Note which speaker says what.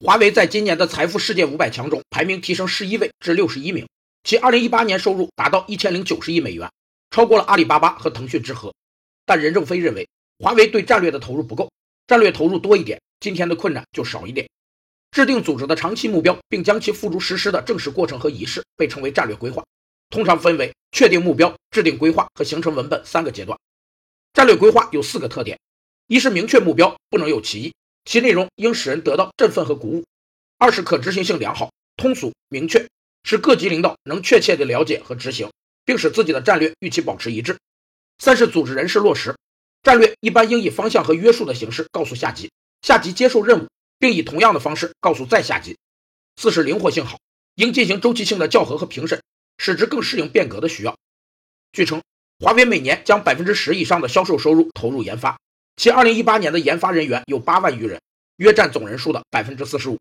Speaker 1: 华为在今年的财富世界五百强中排名提升十一位至六十一名，其二零一八年收入达到一千零九十亿美元，超过了阿里巴巴和腾讯之和。但任正非认为，华为对战略的投入不够，战略投入多一点，今天的困难就少一点。制定组织的长期目标，并将其付诸实施的正式过程和仪式，被称为战略规划，通常分为确定目标、制定规划和形成文本三个阶段。战略规划有四个特点：一是明确目标，不能有歧义。其内容应使人得到振奋和鼓舞。二是可执行性良好、通俗明确，使各级领导能确切的了解和执行，并使自己的战略与其保持一致。三是组织人事落实，战略一般应以方向和约束的形式告诉下级，下级接受任务，并以同样的方式告诉再下级。四是灵活性好，应进行周期性的校核和评审，使之更适应变革的需要。据称，华为每年将百分之十以上的销售收入投入研发。其二零一八年的研发人员有八万余人，约占总人数的百分之四十五。